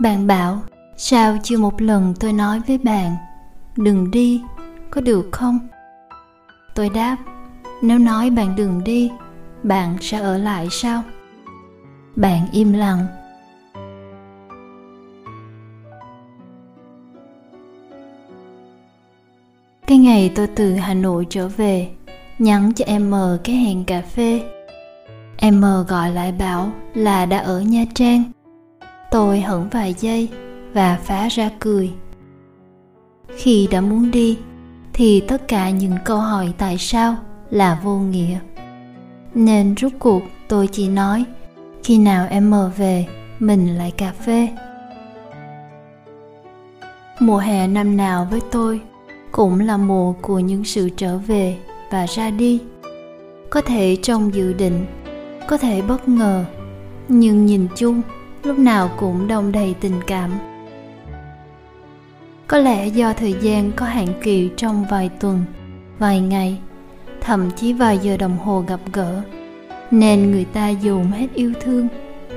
bạn bảo, sao chưa một lần tôi nói với bạn, đừng đi, có được không? Tôi đáp, nếu nói bạn đừng đi, bạn sẽ ở lại sao? Bạn im lặng. Cái ngày tôi từ hà nội trở về, nhắn cho em mờ cái hẹn cà phê. Em mờ gọi lại bảo là đã ở nha trang tôi hững vài giây và phá ra cười. Khi đã muốn đi, thì tất cả những câu hỏi tại sao là vô nghĩa. Nên rút cuộc tôi chỉ nói, khi nào em mờ về, mình lại cà phê. Mùa hè năm nào với tôi cũng là mùa của những sự trở về và ra đi. Có thể trong dự định, có thể bất ngờ, nhưng nhìn chung lúc nào cũng đông đầy tình cảm. Có lẽ do thời gian có hạn kỳ trong vài tuần, vài ngày, thậm chí vài giờ đồng hồ gặp gỡ, nên người ta dùng hết yêu thương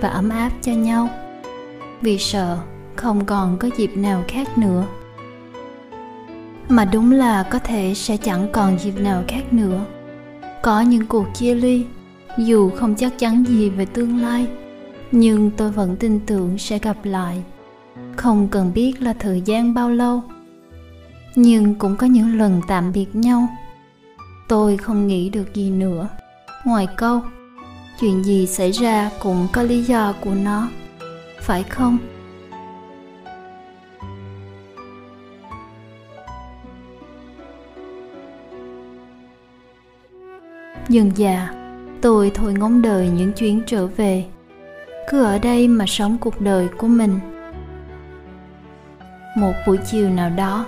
và ấm áp cho nhau. Vì sợ không còn có dịp nào khác nữa. Mà đúng là có thể sẽ chẳng còn dịp nào khác nữa. Có những cuộc chia ly, dù không chắc chắn gì về tương lai nhưng tôi vẫn tin tưởng sẽ gặp lại. Không cần biết là thời gian bao lâu. Nhưng cũng có những lần tạm biệt nhau. Tôi không nghĩ được gì nữa. Ngoài câu, chuyện gì xảy ra cũng có lý do của nó, phải không? Dần già tôi thôi ngóng đời những chuyến trở về cứ ở đây mà sống cuộc đời của mình. Một buổi chiều nào đó,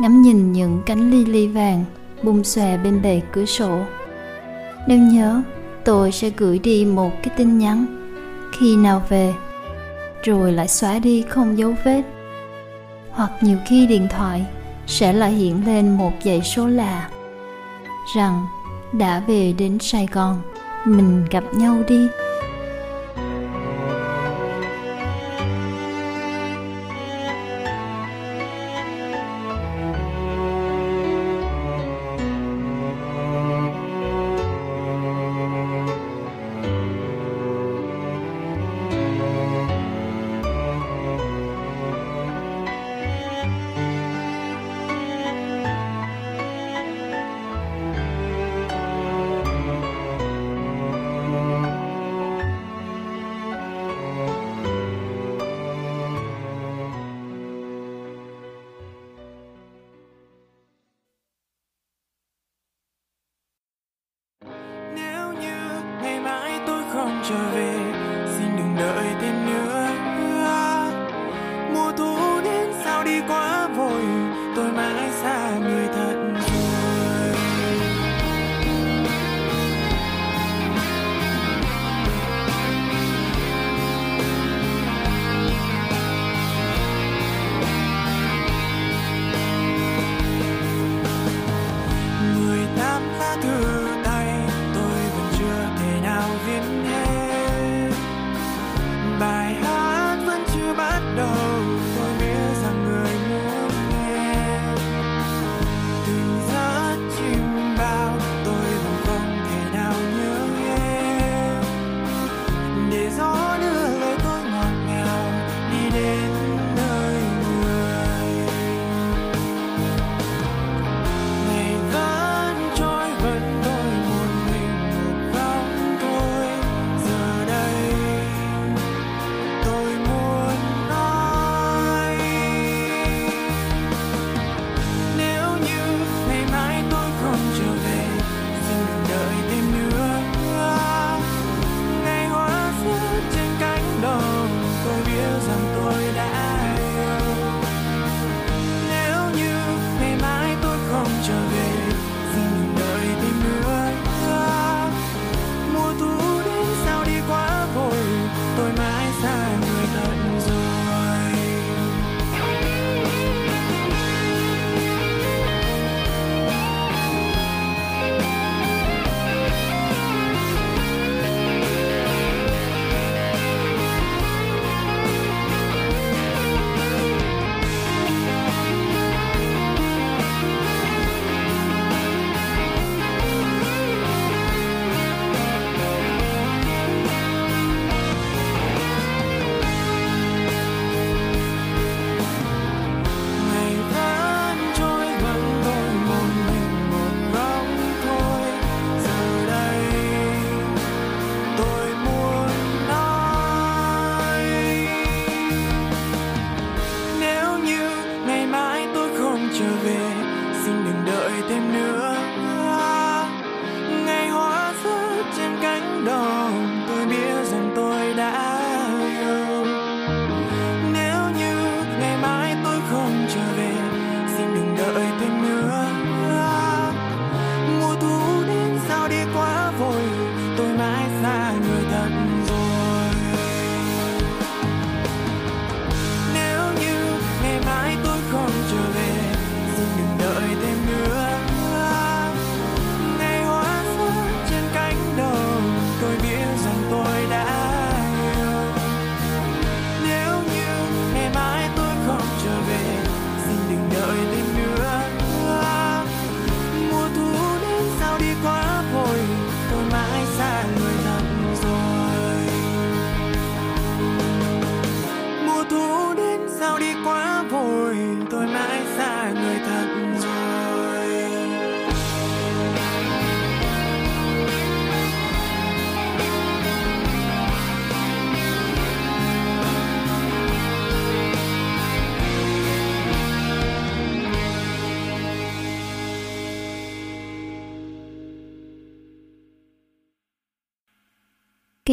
ngắm nhìn những cánh ly ly vàng bung xòe bên bề cửa sổ. Nếu nhớ, tôi sẽ gửi đi một cái tin nhắn. Khi nào về, rồi lại xóa đi không dấu vết. Hoặc nhiều khi điện thoại sẽ lại hiện lên một dãy số lạ. Rằng, đã về đến sài gòn, mình gặp nhau đi.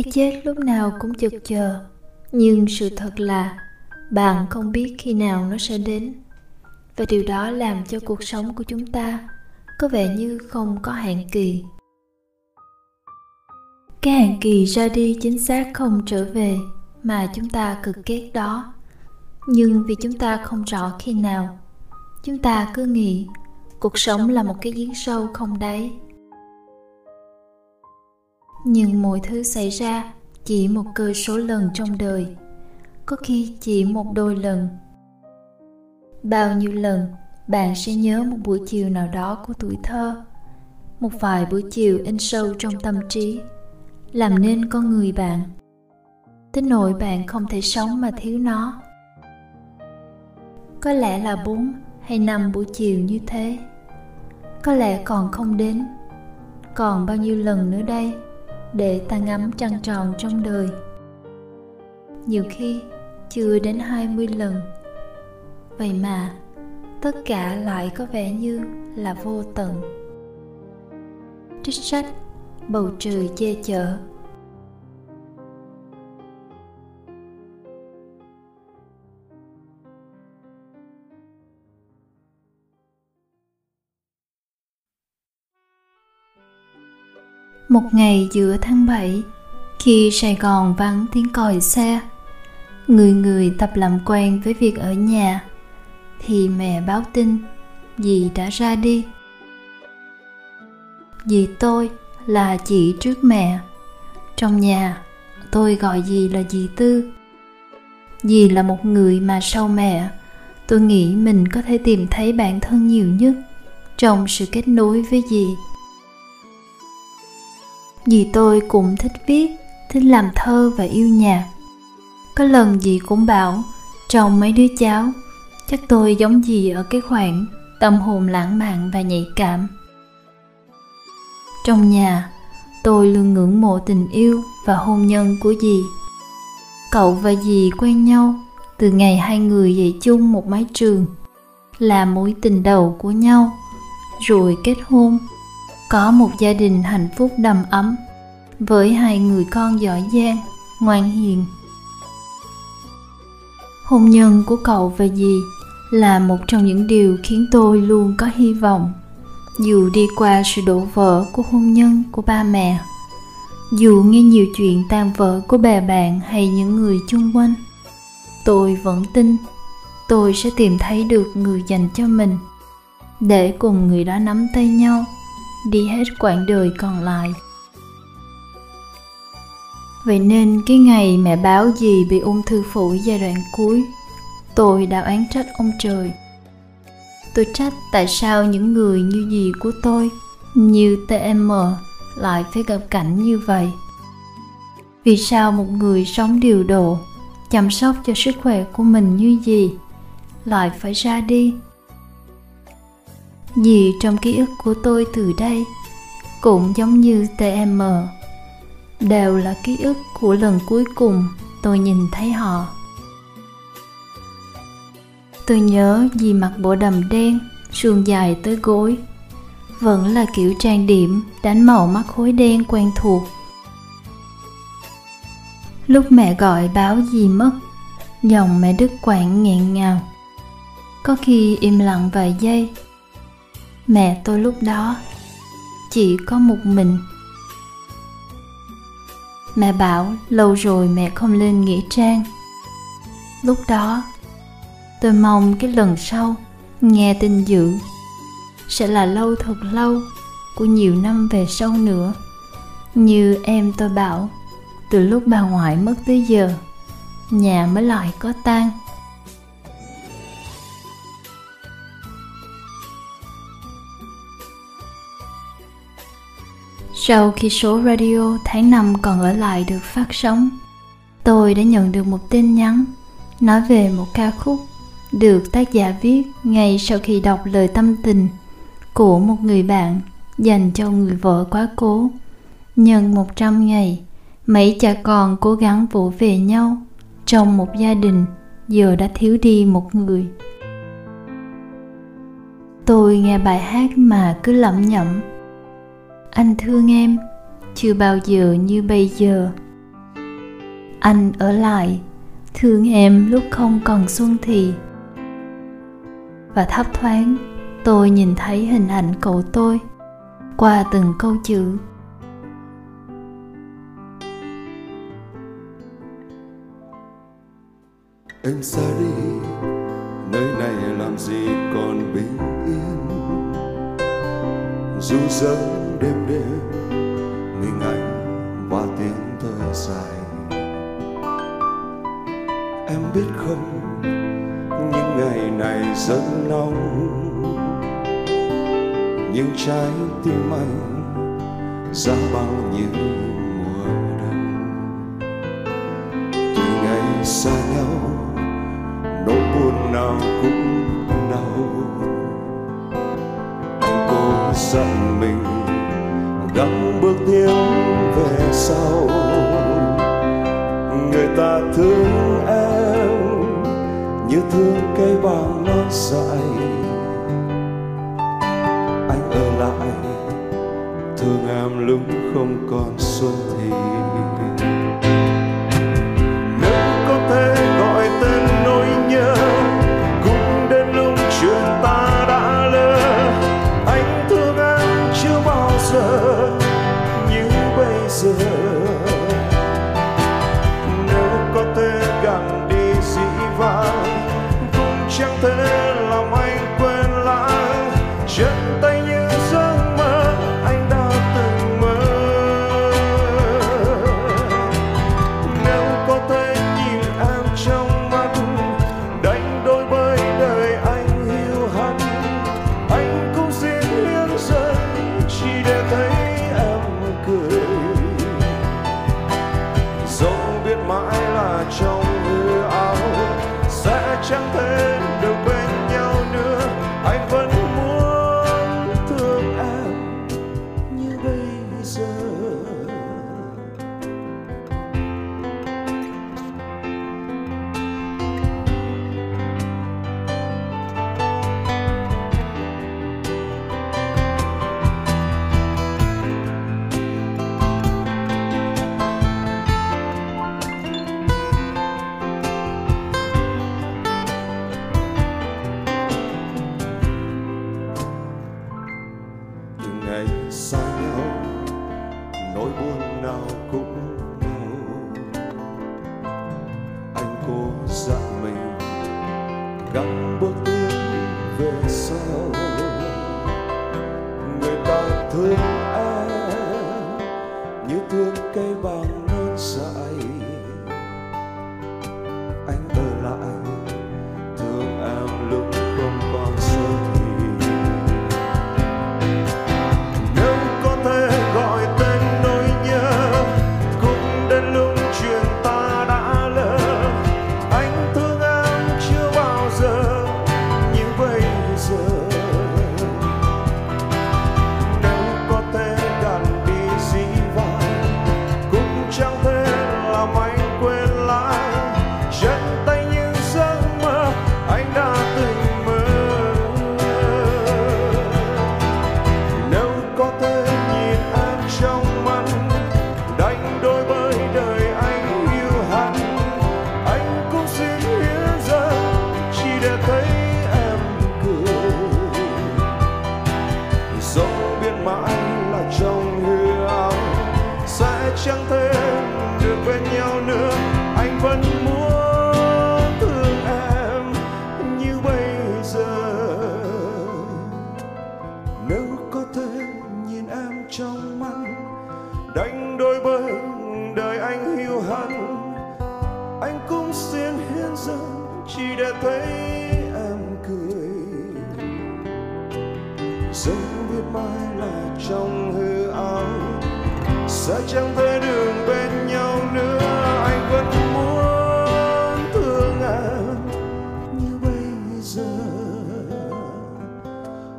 Cái chết lúc nào cũng chực chờ. Nhưng sự thật là, bạn không biết khi nào nó sẽ đến. Và điều đó làm cho cuộc sống của chúng ta có vẻ như không có hạn kỳ. Cái hạn kỳ ra đi chính xác không trở về mà chúng ta cực ghét đó. Nhưng vì chúng ta không rõ khi nào, chúng ta cứ nghĩ cuộc sống là một cái giếng sâu không đáy nhưng mọi thứ xảy ra chỉ một cơ số lần trong đời. Có khi chỉ một đôi lần. Bao nhiêu lần, bạn sẽ nhớ một buổi chiều nào đó của tuổi thơ. Một vài buổi chiều in sâu trong tâm trí. Làm nên con người bạn. Tới nỗi bạn không thể sống mà thiếu nó. Có lẽ là bốn hay năm buổi chiều như thế. Có lẽ còn không đến. Còn bao nhiêu lần nữa đây? Để ta ngắm trăng tròn trong đời. Nhiều khi, chưa đến 20 lần. Vậy mà, tất cả lại có vẻ như là vô tận. Trích sách bầu trời che chở Một ngày giữa tháng 7, khi Sài Gòn vắng tiếng còi xe, người người tập làm quen với việc ở nhà, thì mẹ báo tin dì đã ra đi. Dì tôi là chị trước mẹ. Trong nhà, tôi gọi dì là dì Tư. Dì là một người mà sau mẹ, tôi nghĩ mình có thể tìm thấy bản thân nhiều nhất trong sự kết nối với dì dì tôi cũng thích viết, thích làm thơ và yêu nhạc. Có lần dì cũng bảo trong mấy đứa cháu, chắc tôi giống dì ở cái khoảng tâm hồn lãng mạn và nhạy cảm. Trong nhà, tôi luôn ngưỡng mộ tình yêu và hôn nhân của dì. Cậu và dì quen nhau từ ngày hai người dạy chung một mái trường, là mối tình đầu của nhau, rồi kết hôn có một gia đình hạnh phúc đầm ấm với hai người con giỏi giang, ngoan hiền. Hôn nhân của cậu và dì là một trong những điều khiến tôi luôn có hy vọng. Dù đi qua sự đổ vỡ của hôn nhân của ba mẹ, dù nghe nhiều chuyện tan vỡ của bè bạn hay những người chung quanh, tôi vẫn tin tôi sẽ tìm thấy được người dành cho mình. Để cùng người đó nắm tay nhau đi hết quãng đời còn lại. Vậy nên cái ngày mẹ báo gì bị ung thư phổi giai đoạn cuối, tôi đã oán trách ông trời. Tôi trách tại sao những người như gì của tôi, như tm lại phải gặp cảnh như vậy? Vì sao một người sống điều độ, chăm sóc cho sức khỏe của mình như gì lại phải ra đi? Gì trong ký ức của tôi từ đây? Cũng giống như tm đều là ký ức của lần cuối cùng tôi nhìn thấy họ. Tôi nhớ dì mặc bộ đầm đen suông dài tới gối. Vẫn là kiểu trang điểm đánh màu mắt khối đen quen thuộc. Lúc mẹ gọi báo dì mất giọng mẹ đứt quãng nghẹn ngào. Có khi im lặng vài giây mẹ tôi lúc đó chỉ có một mình. Mẹ bảo lâu rồi mẹ không lên nghĩa trang. Lúc đó, tôi mong cái lần sau nghe tin dữ sẽ là lâu thật lâu của nhiều năm về sau nữa. Như em tôi bảo, từ lúc bà ngoại mất tới giờ, nhà mới lại có tang. Sau khi số radio tháng 5 còn ở lại được phát sóng, tôi đã nhận được một tin nhắn nói về một ca khúc được tác giả viết ngay sau khi đọc lời tâm tình của một người bạn dành cho người vợ quá cố. Nhân 100 ngày, mấy cha con cố gắng vỗ về nhau trong một gia đình giờ đã thiếu đi một người. Tôi nghe bài hát mà cứ lẩm nhẩm. Anh thương em, chưa bao giờ như bây giờ. Anh ở lại, thương em lúc không còn xuân thì. Và thấp thoáng, tôi nhìn thấy hình ảnh cậu tôi qua từng câu chữ anh xa đi nơi này làm gì còn bình yên dù đêm đêm mình anh và tiếng thở dài. Em biết không, những ngày này rất nóng. Nhưng trái tim anh giá bao nhiêu mùa đông. Từ ngày xa nhau, nỗi buồn nào cũng đau. Anh cố dặn mình đang bước tiến về sau. Người ta thương em như thương cây vàng non dại anh ở lại, thương em lúc không còn xuân thì. Sẽ chẳng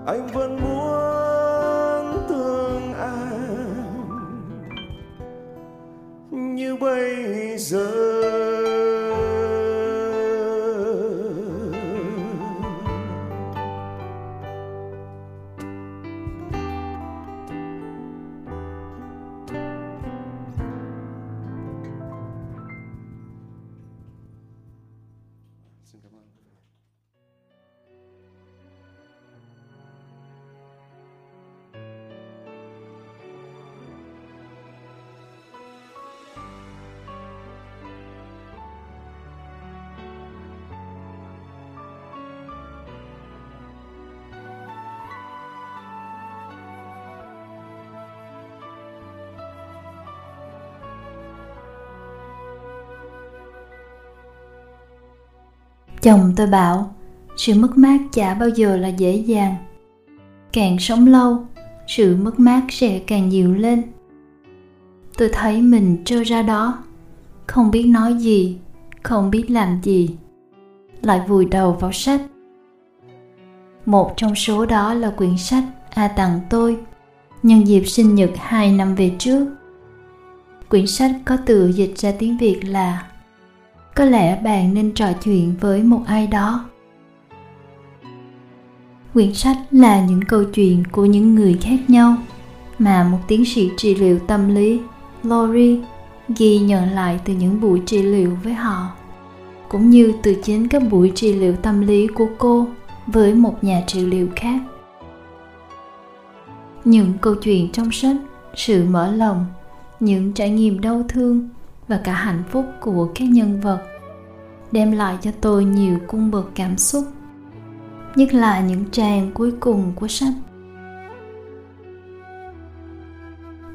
anh vẫn muốn chồng tôi bảo, sự mất mát chả bao giờ là dễ dàng. Càng sống lâu, sự mất mát sẽ càng nhiều lên. Tôi thấy mình trơ ra đó, không biết nói gì, không biết làm gì, lại vùi đầu vào sách. Một trong số đó là quyển sách a tặng tôi, nhân dịp sinh nhật hai năm về trước. Quyển sách có từ dịch ra tiếng việt là có lẽ bạn nên trò chuyện với một ai đó. Quyển sách là những câu chuyện của những người khác nhau, mà một tiến sĩ trị liệu tâm lý, Lori, ghi nhận lại từ những buổi trị liệu với họ, cũng như từ chính các buổi trị liệu tâm lý của cô với một nhà trị liệu khác. Những câu chuyện trong sách, sự mở lòng, những trải nghiệm đau thương và cả hạnh phúc của các nhân vật, đem lại cho tôi nhiều cung bậc cảm xúc, nhất là những trang cuối cùng của sách.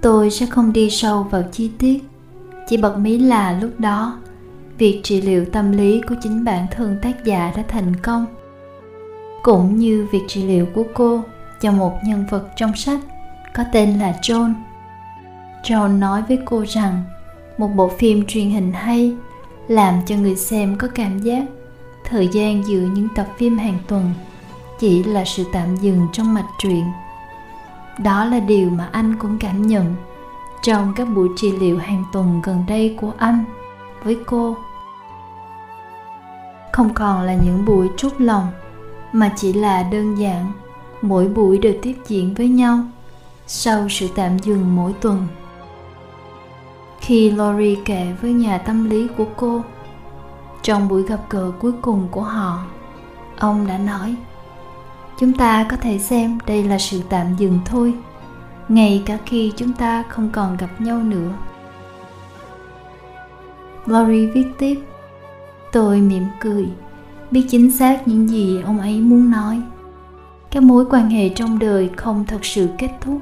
Tôi sẽ không đi sâu vào chi tiết, chỉ bật mí là lúc đó, việc trị liệu tâm lý của chính bản thân tác giả đã thành công, cũng như việc trị liệu của cô cho một nhân vật trong sách có tên là john. John nói với cô rằng một bộ phim truyền hình hay, làm cho người xem có cảm giác thời gian giữa những tập phim hàng tuần chỉ là sự tạm dừng trong mạch truyện. Đó là điều mà anh cũng cảm nhận trong các buổi trị liệu hàng tuần gần đây của anh với cô. Không còn là những buổi trút lòng, mà chỉ là đơn giản mỗi buổi đều tiếp diễn với nhau sau sự tạm dừng mỗi tuần khi Lori kể với nhà tâm lý của cô trong buổi gặp gỡ cuối cùng của họ, ông đã nói, chúng ta có thể xem đây là sự tạm dừng thôi, ngay cả khi chúng ta không còn gặp nhau nữa. Lori viết tiếp, tôi mỉm cười, biết chính xác những gì ông ấy muốn nói. Các mối quan hệ trong đời không thật sự kết thúc,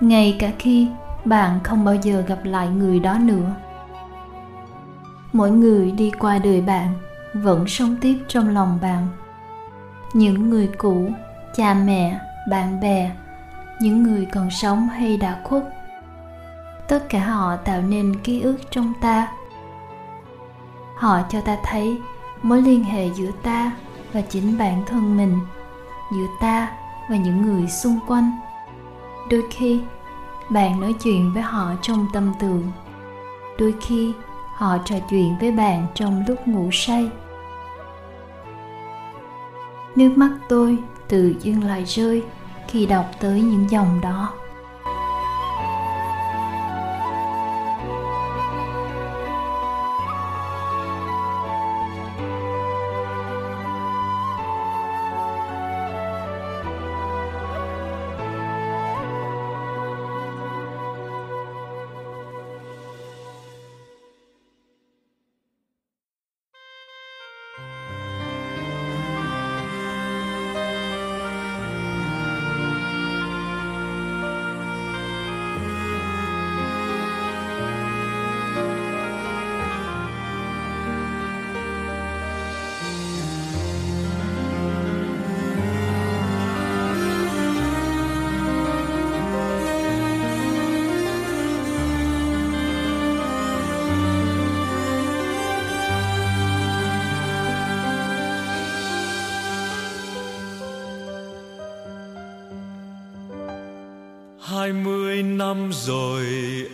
ngay cả khi bạn không bao giờ gặp lại người đó nữa. Mỗi người đi qua đời bạn vẫn sống tiếp trong lòng bạn. Những người cũ, cha mẹ, bạn bè, những người còn sống hay đã khuất, tất cả họ tạo nên ký ức trong ta. Họ cho ta thấy mối liên hệ giữa ta và chính bản thân mình, giữa ta và những người xung quanh. Đôi khi bạn nói chuyện với họ trong tâm tưởng đôi khi, họ trò chuyện với bạn trong lúc ngủ say. Nước mắt tôi tự dưng lại rơi khi đọc tới những dòng đó.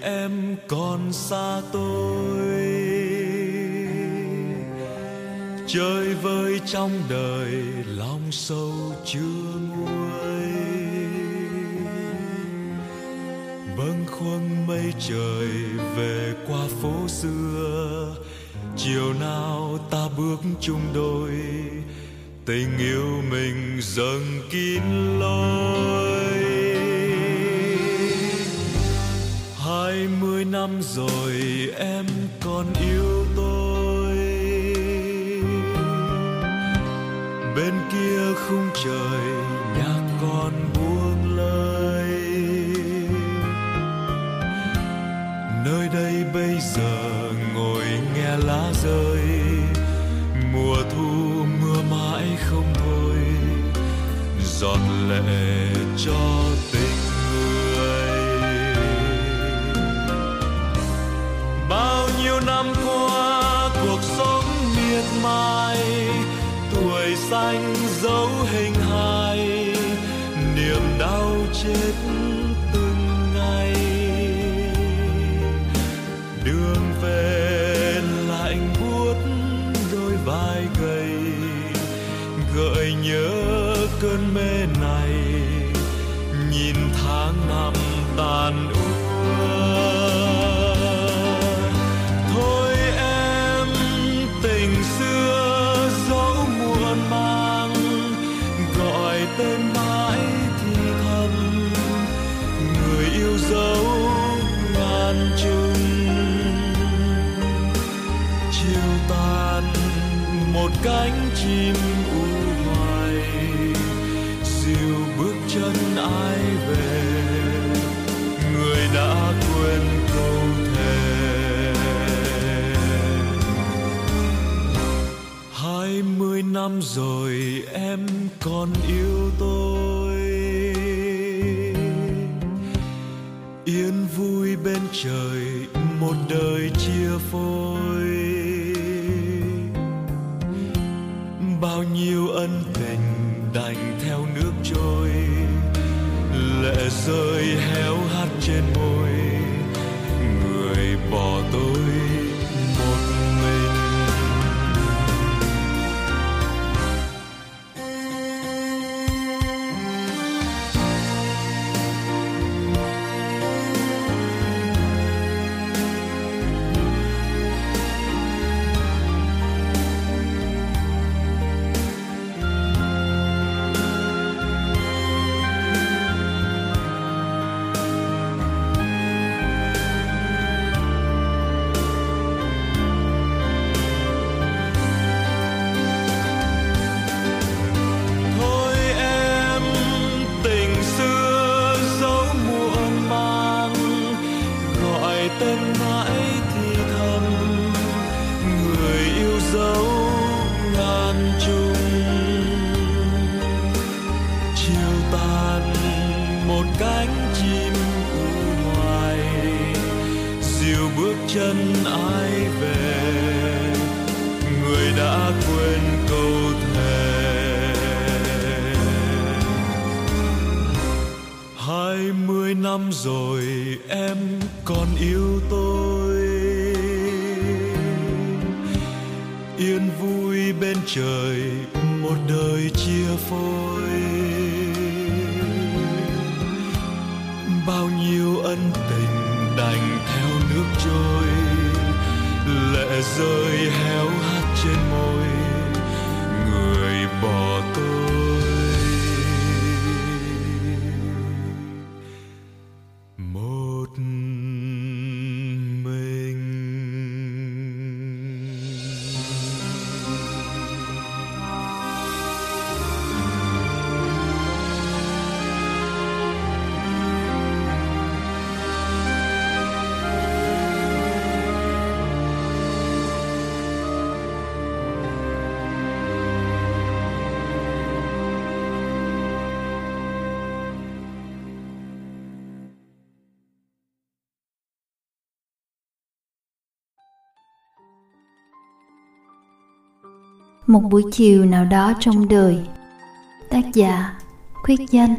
Em còn xa tôi. Chơi vơi trong đời, lòng sâu chưa nguôi bâng khuâng mây trời về qua phố xưa. Chiều nào ta bước chung đôi, tình yêu mình dâng kín lối. Năm rồi em còn yêu tôi. Bên kia khung trời nhạc còn buông lời nơi đây bây giờ ngồi nghe lá rơi. Mùa thu, mưa mãi không thôi. Giọt lệ cho mai, tuổi xanh dấu hình hài, niềm đau chết từng ngày. Đường về lạnh buốt đôi vai gầy, gợi nhớ cơn mê này, nhìn tháng năm tàn úa năm rồi em còn yêu tôi. Yên vui bên trời, một đời chia phôi. Bao nhiêu ân yên vui bên trời, một đời chia phôi. Bao nhiêu ân tình đành theo nước trôi, lệ rơi héo hắt trên môi. Người bỏ tôi một buổi chiều nào đó trong đời. Tác giả khuyết danh.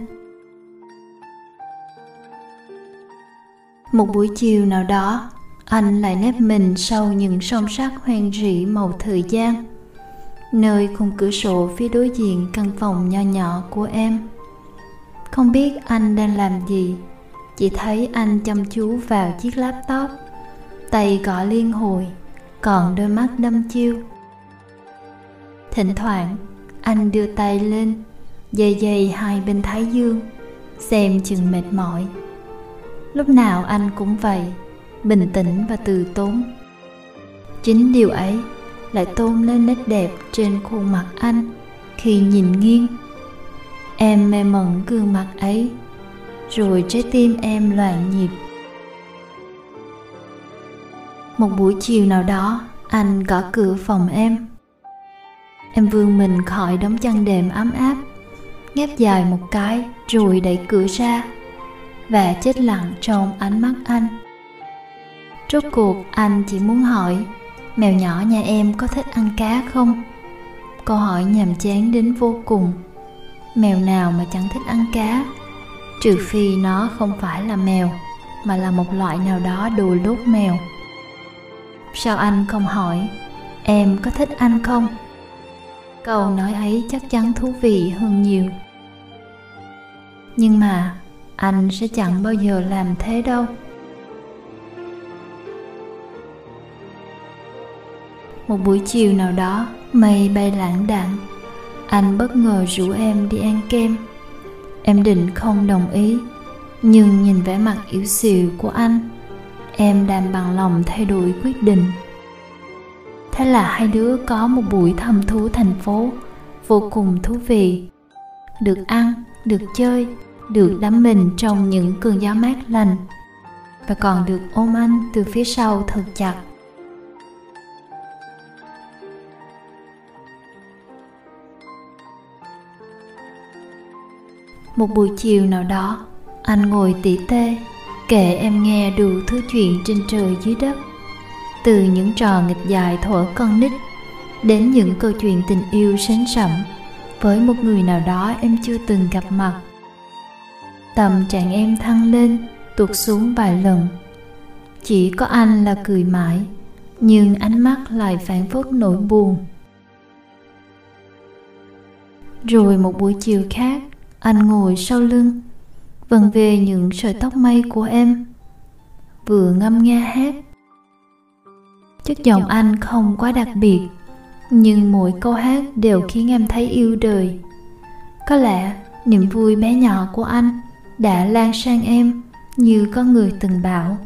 Một buổi chiều nào đó, anh lại nép mình sau những song sắt hoen rỉ màu thời gian. Nơi khung cửa sổ phía đối diện căn phòng nho nhỏ của em. Không biết anh đang làm gì, chỉ thấy anh chăm chú vào chiếc laptop, tay gõ liên hồi, còn đôi mắt đâm chiêu thỉnh thoảng, anh đưa tay lên dày dày hai bên thái dương, xem chừng mệt mỏi. Lúc nào anh cũng vậy, bình tĩnh và từ tốn. Chính điều ấy lại tôn lên nét đẹp trên khuôn mặt anh khi nhìn nghiêng. Em mê mẩn gương mặt ấy, rồi trái tim em loạn nhịp. Một buổi chiều nào đó, anh gõ cửa phòng em em vươn mình khỏi đống chăn đệm ấm áp ngáp dài một cái rồi đẩy cửa ra và chết lặng trong ánh mắt anh. Rốt cuộc, anh chỉ muốn hỏi, mèo nhỏ nhà em có thích ăn cá không? Câu hỏi nhàm chán đến vô cùng. Mèo nào mà chẳng thích ăn cá? Trừ phi nó không phải là mèo, mà là một loại nào đó đồ lốt mèo. Sao anh không hỏi, em có thích anh không? Câu nói ấy chắc chắn thú vị hơn nhiều. Nhưng mà, anh sẽ chẳng bao giờ làm thế đâu. Một buổi chiều nào đó, mây bay lãng đạn anh bất ngờ rủ em đi ăn kem. Em định không đồng ý, nhưng nhìn vẻ mặt yếu xìu của anh, em đành bằng lòng thay đổi quyết định thế là hai đứa có một buổi thăm thú thành phố, vô cùng thú vị. Được ăn, được chơi, được đắm mình trong những cơn gió mát lành. Và còn được ôm anh từ phía sau thật chặt. Một buổi chiều nào đó, anh ngồi tỉ tê, kể em nghe đủ thứ chuyện trên trời dưới đất từ những trò nghịch dài thuở con nít đến những câu chuyện tình yêu sến sẩm với một người nào đó em chưa từng gặp mặt. Tâm trạng em thăng lên, tuột xuống vài lần. Chỉ có anh là cười mãi, nhưng ánh mắt lại phản phất nỗi buồn. Rồi một buổi chiều khác, anh ngồi sau lưng, vần về những sợi tóc mây của em. Vừa ngâm nga hát chất giọng anh không quá đặc biệt, nhưng mỗi câu hát đều khiến em thấy yêu đời. Có lẽ niềm vui bé nhỏ của anh đã lan sang em như có người từng bảo,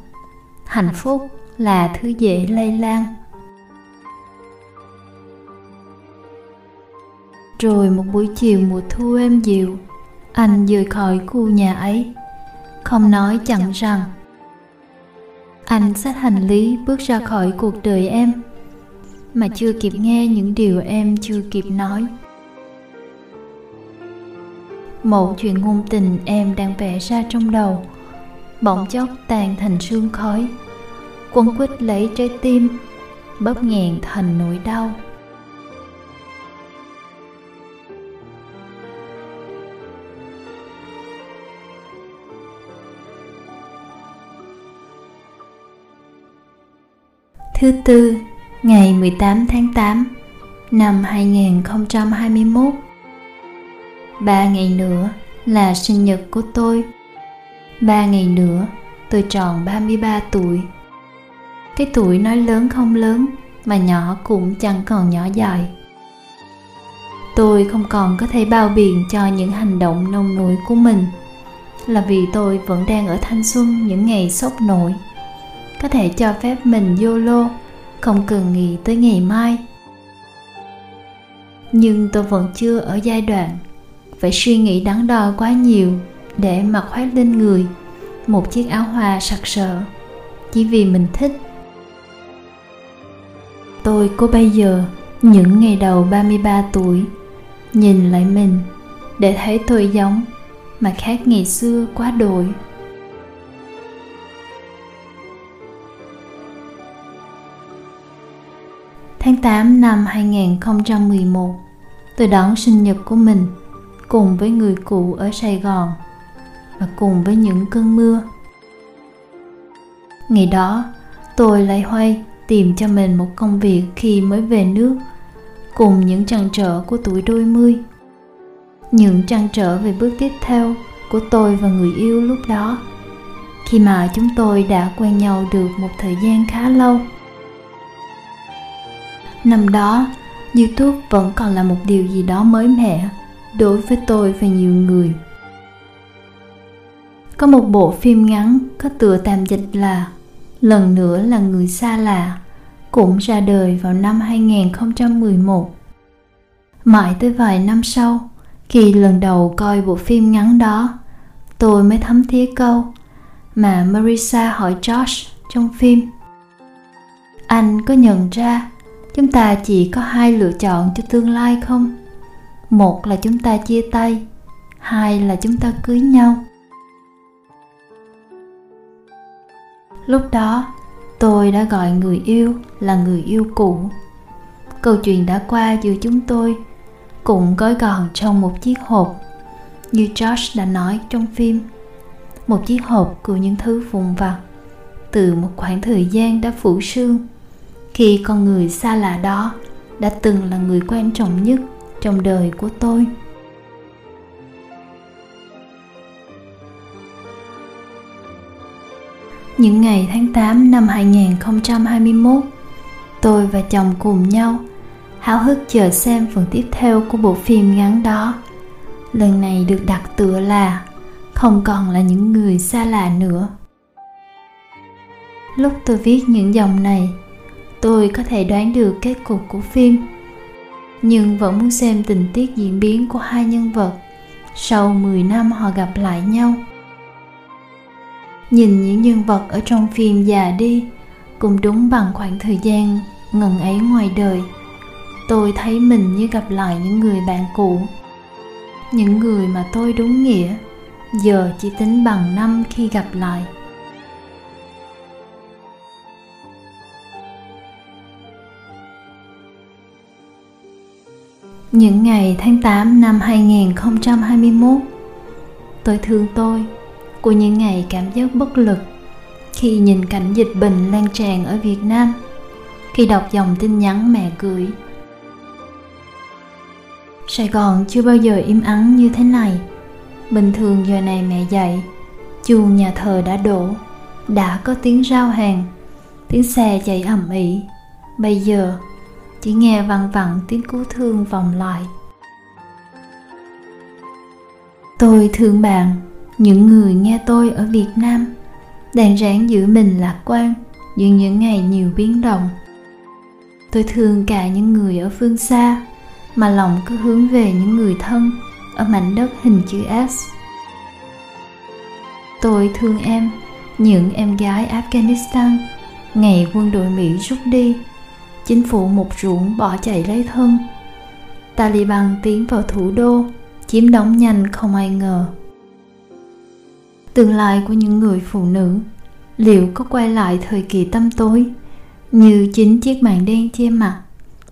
hạnh phúc là thứ dễ lây lan. Rồi một buổi chiều mùa thu êm dịu, anh rời khỏi khu nhà ấy, không nói chẳng rằng anh xách hành lý bước ra khỏi cuộc đời em, mà chưa kịp nghe những điều em chưa kịp nói. Một chuyện ngôn tình em đang vẽ ra trong đầu, bỗng chốc tan thành sương khói. Quấn quýt lấy trái tim, bóp nghẹn thành nỗi đau. Thứ tư, ngày 18 tháng 8 năm 2021. Ba ngày nữa là sinh nhật của tôi. Ba ngày nữa tôi tròn 33 tuổi. Cái tuổi nói lớn không lớn mà nhỏ cũng chẳng còn nhỏ dài. Tôi không còn có thể bao biện cho những hành động nông nổi của mình là vì tôi vẫn đang ở thanh xuân những ngày sốc nổi có thể cho phép mình YOLO, không cần nghĩ tới ngày mai. Nhưng tôi vẫn chưa ở giai đoạn phải suy nghĩ đắn đo quá nhiều để mặc khoác lên người một chiếc áo hoa sặc sỡ chỉ vì mình thích. Tôi có bây giờ những ngày đầu 33 tuổi nhìn lại mình để thấy tôi giống mà khác ngày xưa quá đổi Tháng 8 năm 2011, tôi đón sinh nhật của mình cùng với người cũ ở Sài Gòn và cùng với những cơn mưa. ngày đó tôi lại hoay tìm cho mình một công việc khi mới về nước cùng những trăn trở của tuổi đôi mươi những trăn trở về bước tiếp theo của tôi và người yêu lúc đó khi mà chúng tôi đã quen nhau được một thời gian khá lâu năm đó youtube vẫn còn là một điều gì đó mới mẻ đối với tôi và nhiều người có một bộ phim ngắn có tựa tạm dịch là Lần nữa là người xa lạ cũng ra đời vào năm 2011. Mãi tới vài năm sau, khi lần đầu coi bộ phim ngắn đó, tôi mới thấm thía câu mà Marisa hỏi Josh trong phim. Anh có nhận ra chúng ta chỉ có hai lựa chọn cho tương lai không? Một là chúng ta chia tay, hai là chúng ta cưới nhau. lúc đó tôi đã gọi người yêu là người yêu cũ câu chuyện đã qua giữa chúng tôi cũng gói gọn trong một chiếc hộp như Josh đã nói trong phim một chiếc hộp của những thứ vụn vặt từ một khoảng thời gian đã phủ sương khi con người xa lạ đó đã từng là người quan trọng nhất trong đời của tôi Những ngày tháng 8 năm 2021, tôi và chồng cùng nhau háo hức chờ xem phần tiếp theo của bộ phim ngắn đó. Lần này được đặt tựa là Không còn là những người xa lạ nữa. Lúc tôi viết những dòng này, tôi có thể đoán được kết cục của phim. Nhưng vẫn muốn xem tình tiết diễn biến của hai nhân vật sau 10 năm họ gặp lại nhau. Nhìn những nhân vật ở trong phim già đi cũng đúng bằng khoảng thời gian ngần ấy ngoài đời. Tôi thấy mình như gặp lại những người bạn cũ, những người mà tôi đúng nghĩa, giờ chỉ tính bằng năm khi gặp lại. Những ngày tháng 8 năm 2021 Tôi thương tôi của những ngày cảm giác bất lực khi nhìn cảnh dịch bệnh lan tràn ở Việt Nam, khi đọc dòng tin nhắn mẹ gửi. Sài Gòn chưa bao giờ im ắng như thế này. Bình thường giờ này mẹ dậy, chuông nhà thờ đã đổ, đã có tiếng rao hàng, tiếng xe chạy ầm ĩ. Bây giờ chỉ nghe vang vẳng tiếng cứu thương vòng lại. Tôi thương bạn, những người nghe tôi ở việt nam. Đang ráng giữ mình lạc quan giữa những ngày nhiều biến động. Tôi thương cả những người ở phương xa, mà lòng cứ hướng về những người thân ở mảnh đất hình chữ s. Tôi thương em, những em gái afghanistan, ngày quân đội mỹ rút đi chính phủ một ruộng bỏ chạy lấy thân. Taliban tiến vào thủ đô, chiếm đóng nhanh không ai ngờ. Tương lai của những người phụ nữ, liệu có quay lại thời kỳ tăm tối, như chính chiếc màn đen che mặt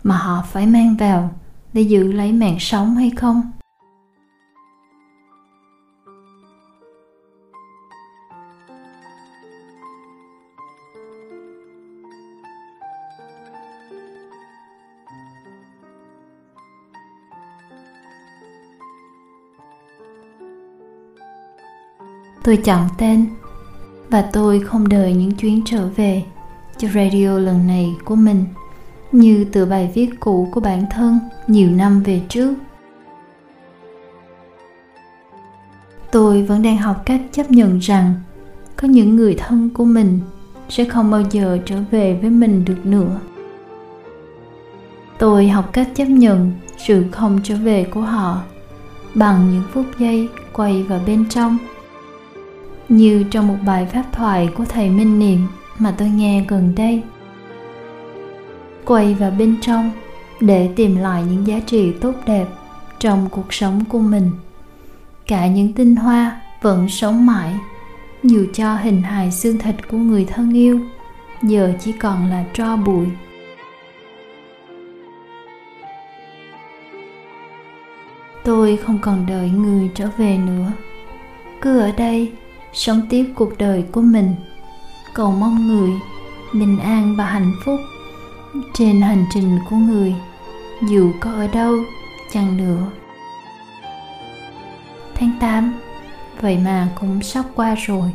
mà họ phải mang vào để giữ lấy mạng sống hay không? Tôi chọn tên, và tôi không đợi những chuyến trở về cho radio lần này của mình, như từ bài viết cũ của bản thân nhiều năm về trước. Tôi vẫn đang học cách chấp nhận rằng có những người thân của mình sẽ không bao giờ trở về với mình được nữa. Tôi học cách chấp nhận sự không trở về của họ bằng những phút giây quay vào bên trong như trong một bài pháp thoại của thầy Minh Niệm mà tôi nghe gần đây. Quay vào bên trong để tìm lại những giá trị tốt đẹp trong cuộc sống của mình. Cả những tinh hoa vẫn sống mãi, dù cho hình hài xương thịt của người thân yêu giờ chỉ còn là tro bụi. Tôi không còn đợi người trở về nữa. Cứ ở đây sống tiếp cuộc đời của mình. Cầu mong người bình an và hạnh phúc trên hành trình của người, dù có ở đâu chăng nữa. Tháng 8 vậy mà cũng sắp qua rồi.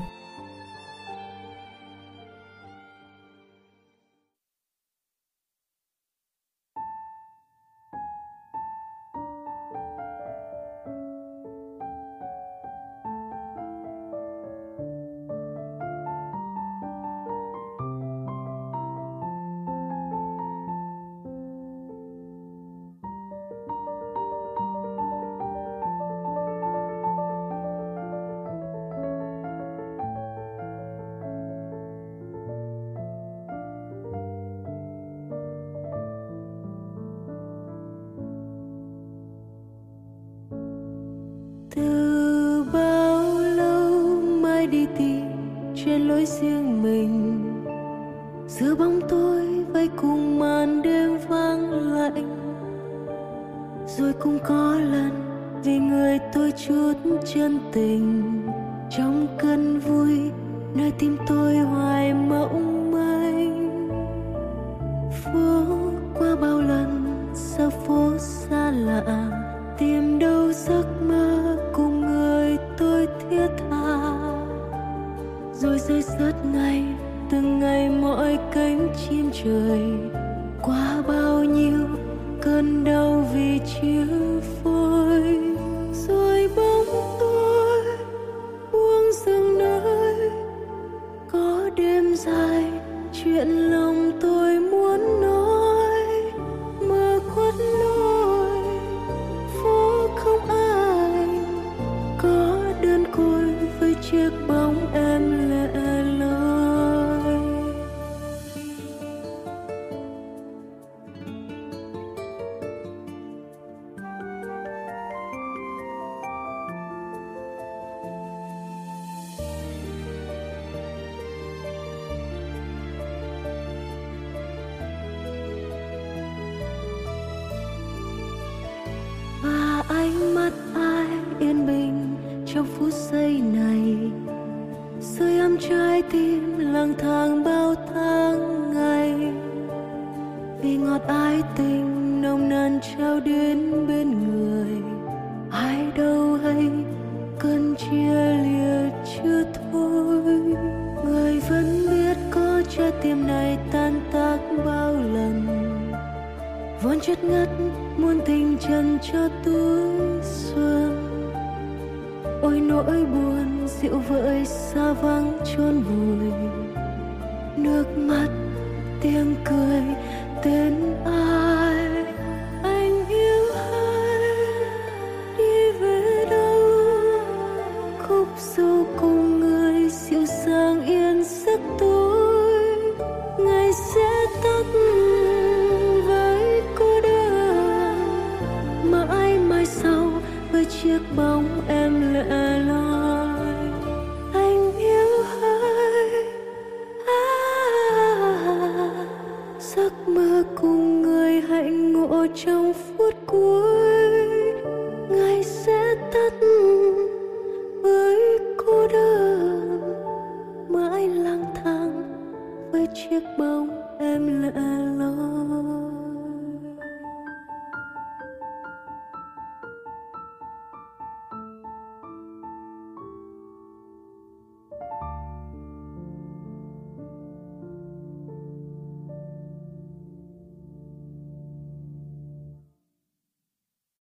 đau vì chia phôi, rồi bóng tôi buông dừng nơi. Có đêm dài, chuyện lòng tôi muôn tình trần cho túi xuân. Ôi nỗi buồn dịu vợi xa vắng chôn vùi. Nước mắt, tiếng cười tên ai?